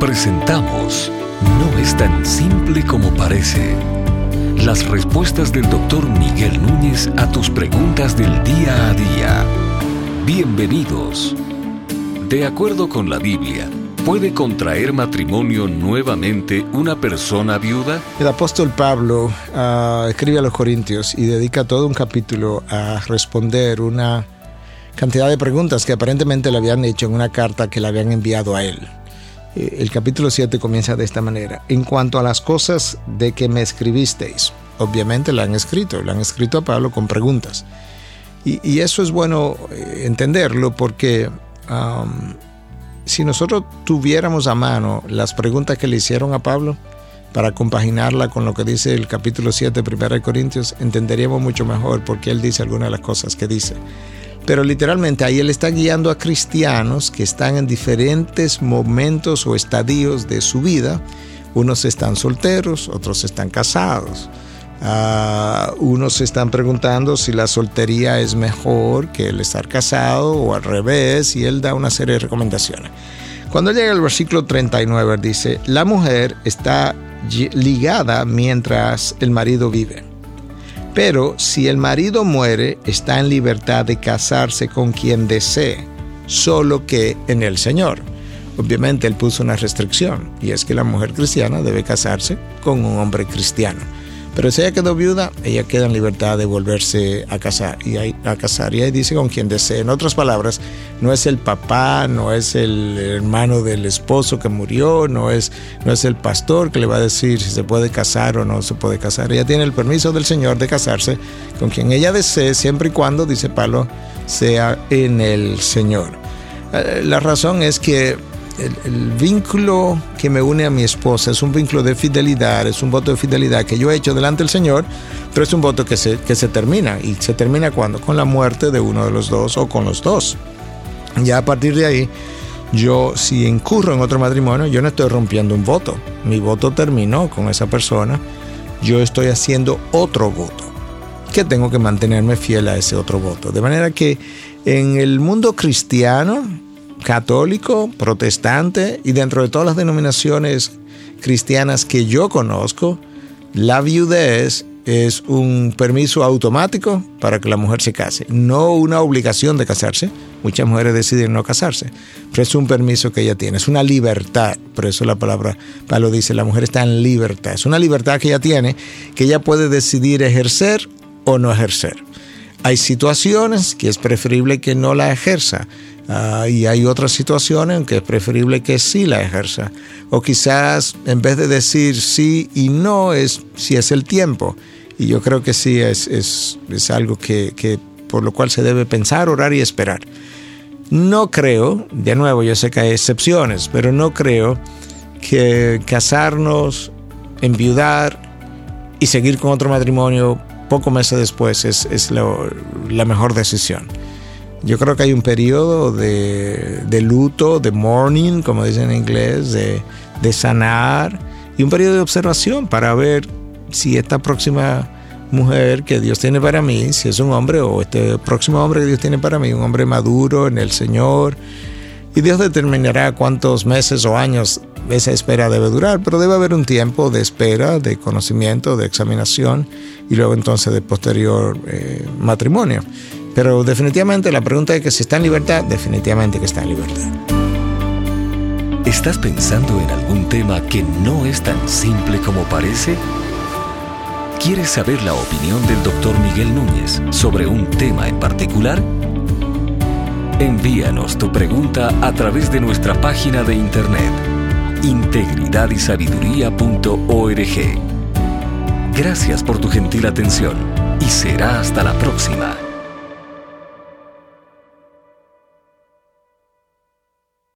Presentamos No es tan simple como parece. Las respuestas del doctor Miguel Núñez a tus preguntas del día a día. Bienvenidos. De acuerdo con la Biblia, ¿puede contraer matrimonio nuevamente una persona viuda? El apóstol Pablo uh, escribe a los Corintios y dedica todo un capítulo a responder una cantidad de preguntas que aparentemente le habían hecho en una carta que le habían enviado a él. Eh, el capítulo 7 comienza de esta manera. En cuanto a las cosas de que me escribisteis, obviamente la han escrito, la han escrito a Pablo con preguntas. Y, eso es bueno eh, entenderlo porque si nosotros tuviéramos a mano las preguntas que le hicieron a Pablo, para compaginarla con lo que dice el capítulo 7 de 1 Corintios, entenderíamos mucho mejor por qué él dice algunas de las cosas que dice. Pero literalmente ahí él está guiando a cristianos que están en diferentes momentos o estadios de su vida. Unos están solteros, otros están casados. Uh, unos están preguntando si la soltería es mejor que el estar casado o al revés, y él da una serie de recomendaciones. Cuando llega el versículo 39, dice, la mujer está ligada mientras el marido vive. Pero si el marido muere, está en libertad de casarse con quien desee, solo que en el Señor. Obviamente él puso una restricción, y es que la mujer cristiana debe casarse con un hombre cristiano. Pero si ella quedó viuda, ella queda en libertad de volverse a casar. Y ahí, a casar. Y ahí dice con quien desee. En otras palabras, no es el papá, no es el hermano del esposo que murió, no es, no es el pastor que le va a decir si se puede casar o no se puede casar. Ella tiene el permiso del Señor de casarse con quien ella desee, siempre y cuando, dice Pablo, sea en el Señor. Eh, la razón es que el, vínculo que me une a mi esposa es un vínculo de fidelidad, es un voto de fidelidad que yo he hecho delante del Señor, pero es un voto que se, que se termina. ¿Y se termina cuando? Con la muerte de uno de los dos o con los dos. Ya a partir de ahí, yo si incurro en otro matrimonio, yo no estoy rompiendo un voto. Mi voto terminó con esa persona. Yo estoy haciendo otro voto. Que tengo que mantenerme fiel a ese otro voto. De manera que en el mundo cristiano, católico, protestante y dentro de todas las denominaciones cristianas que yo conozco, la viudez es un permiso automático para que la mujer se case, no una obligación de casarse. Muchas mujeres deciden no casarse, pero es un permiso que ella tiene, es una libertad. Por eso la palabra Pablo dice, la mujer está en libertad. Es una libertad que ella tiene, que ella puede decidir ejercer o no ejercer. Hay situaciones que es preferible que no la ejerza. Uh, y hay otras situaciones en que es preferible que sí la ejerza. O quizás en vez de decir sí y no, es si es el tiempo. Y yo creo que sí es, es, es algo que, que, por lo cual se debe pensar, orar y esperar. No creo, de nuevo, yo sé que hay excepciones, pero no creo que casarnos, enviudar y seguir con otro matrimonio pocos meses después es, es lo, la mejor decisión. Yo creo que hay un periodo de, de luto, de mourning, como dicen en inglés, de, de sanar, y un periodo de observación para ver si esta próxima mujer que Dios tiene para mí, si es un hombre o este próximo hombre que Dios tiene para mí, un hombre maduro en el Señor. Y Dios determinará cuántos meses o años esa espera debe durar, pero debe haber un tiempo de espera, de conocimiento, de examinación y luego entonces de posterior eh, matrimonio. Pero definitivamente la pregunta es que si está en libertad, definitivamente que está en libertad. ¿Estás pensando en algún tema que no es tan simple como parece? ¿Quieres saber la opinión del doctor Miguel Núñez sobre un tema en particular? Envíanos tu pregunta a través de nuestra página de internet integridadysabiduría.org. Gracias por tu gentil atención y será hasta la próxima.